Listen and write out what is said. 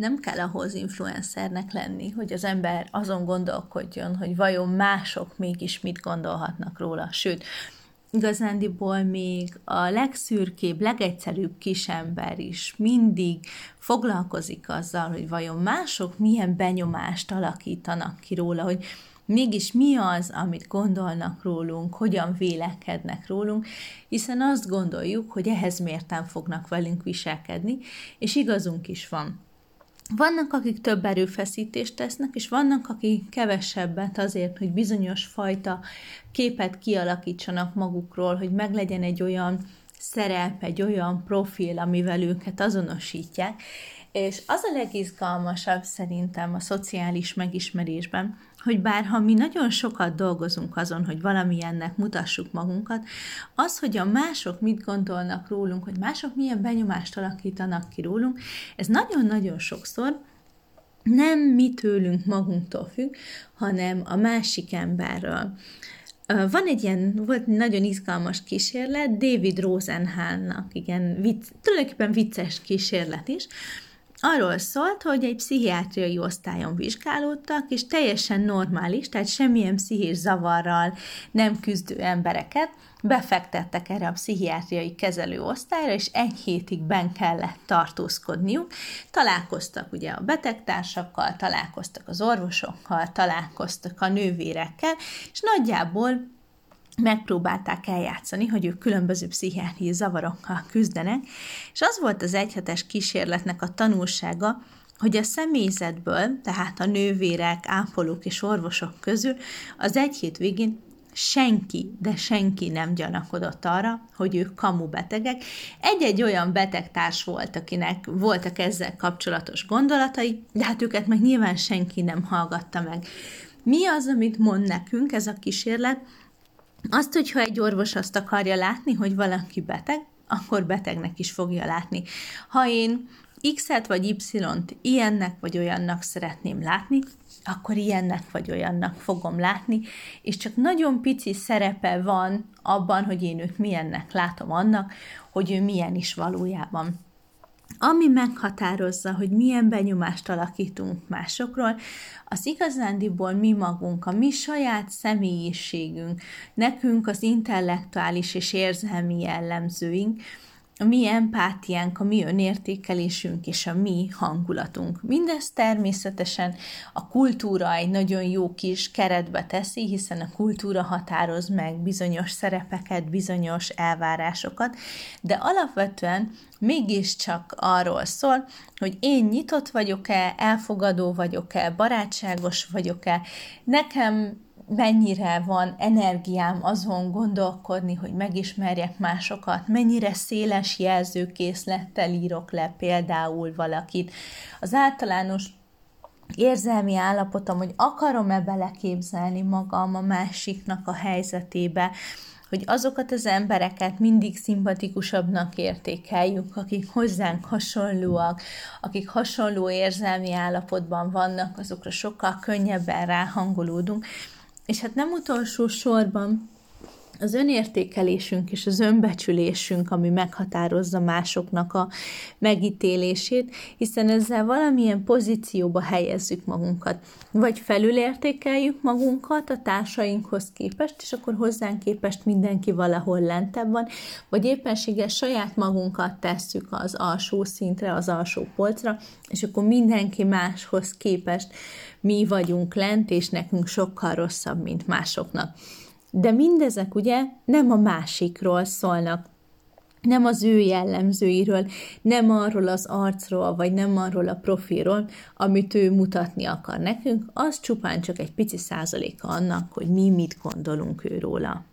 nem kell ahhoz influencernek lenni, hogy az ember azon gondolkodjon, hogy vajon mások mégis mit gondolhatnak róla. Sőt, igazándiból még a legszürkébb, legegyszerűbb kisember is mindig foglalkozik azzal, hogy vajon mások milyen benyomást alakítanak ki róla, hogy mégis mi az, amit gondolnak rólunk, hogyan vélekednek rólunk, hiszen azt gondoljuk, hogy ehhez mérten fognak velünk viselkedni, és igazunk is van. Vannak, akik több erőfeszítést tesznek, és vannak, akik kevesebbet azért, hogy bizonyos fajta képet kialakítsanak magukról, hogy meglegyen egy olyan szerep, egy olyan profil, amivel őket azonosítják. És az a legizgalmasabb szerintem a szociális megismerésben, hogy bárha mi nagyon sokat dolgozunk azon, hogy valamilyennek mutassuk magunkat, az, hogy a mások mit gondolnak rólunk, hogy mások milyen benyomást alakítanak ki rólunk, ez nagyon-nagyon sokszor nem mi tőlünk magunktól függ, hanem a másik emberről. Van egy ilyen, volt nagyon izgalmas kísérlet, David Rosenhallnak, igen, vicc, tulajdonképpen vicces kísérlet is, arról szólt, hogy egy pszichiátriai osztályon vizsgálódtak, és teljesen normális, tehát semmilyen pszichés zavarral nem küzdő embereket befektettek erre a pszichiátriai kezelő osztályra, és egy hétig ben kellett tartózkodniuk. Találkoztak ugye a betegtársakkal, találkoztak az orvosokkal, találkoztak a nővérekkel, és nagyjából megpróbálták eljátszani, hogy ők különböző pszichiátriai zavarokkal küzdenek, és az volt az egyhetes kísérletnek a tanulsága, hogy a személyzetből, tehát a nővérek, ápolók és orvosok közül az egy hét végén senki, de senki nem gyanakodott arra, hogy ők kamu betegek. Egy-egy olyan betegtárs volt, akinek voltak ezzel kapcsolatos gondolatai, de hát őket meg nyilván senki nem hallgatta meg. Mi az, amit mond nekünk ez a kísérlet? Azt, hogyha egy orvos azt akarja látni, hogy valaki beteg, akkor betegnek is fogja látni. Ha én X-et vagy Y-t ilyennek vagy olyannak szeretném látni, akkor ilyennek vagy olyannak fogom látni, és csak nagyon pici szerepe van abban, hogy én őt milyennek látom annak, hogy ő milyen is valójában. Ami meghatározza, hogy milyen benyomást alakítunk másokról, az igazándiból mi magunk, a mi saját személyiségünk, nekünk az intellektuális és érzelmi jellemzőink, a mi empátiánk, a mi önértékelésünk és a mi hangulatunk. Mindez természetesen a kultúra egy nagyon jó kis keretbe teszi, hiszen a kultúra határoz meg bizonyos szerepeket, bizonyos elvárásokat, de alapvetően mégiscsak arról szól, hogy én nyitott vagyok-e, elfogadó vagyok-e, barátságos vagyok-e, nekem mennyire van energiám azon gondolkodni, hogy megismerjek másokat, mennyire széles jelzőkészlettel írok le például valakit. Az általános érzelmi állapotom, hogy akarom-e beleképzelni magam a másiknak a helyzetébe, hogy azokat az embereket mindig szimpatikusabbnak értékeljük, akik hozzánk hasonlóak, akik hasonló érzelmi állapotban vannak, azokra sokkal könnyebben ráhangolódunk, és hát nem utolsó sorban az önértékelésünk és az önbecsülésünk, ami meghatározza másoknak a megítélését, hiszen ezzel valamilyen pozícióba helyezzük magunkat. Vagy felülértékeljük magunkat a társainkhoz képest, és akkor hozzánk képest mindenki valahol lentebb van, vagy éppenséges saját magunkat tesszük az alsó szintre, az alsó polcra, és akkor mindenki máshoz képest mi vagyunk lent, és nekünk sokkal rosszabb, mint másoknak. De mindezek ugye nem a másikról szólnak, nem az ő jellemzőiről, nem arról az arcról, vagy nem arról a profilról, amit ő mutatni akar nekünk, az csupán csak egy pici százaléka annak, hogy mi mit gondolunk őróla.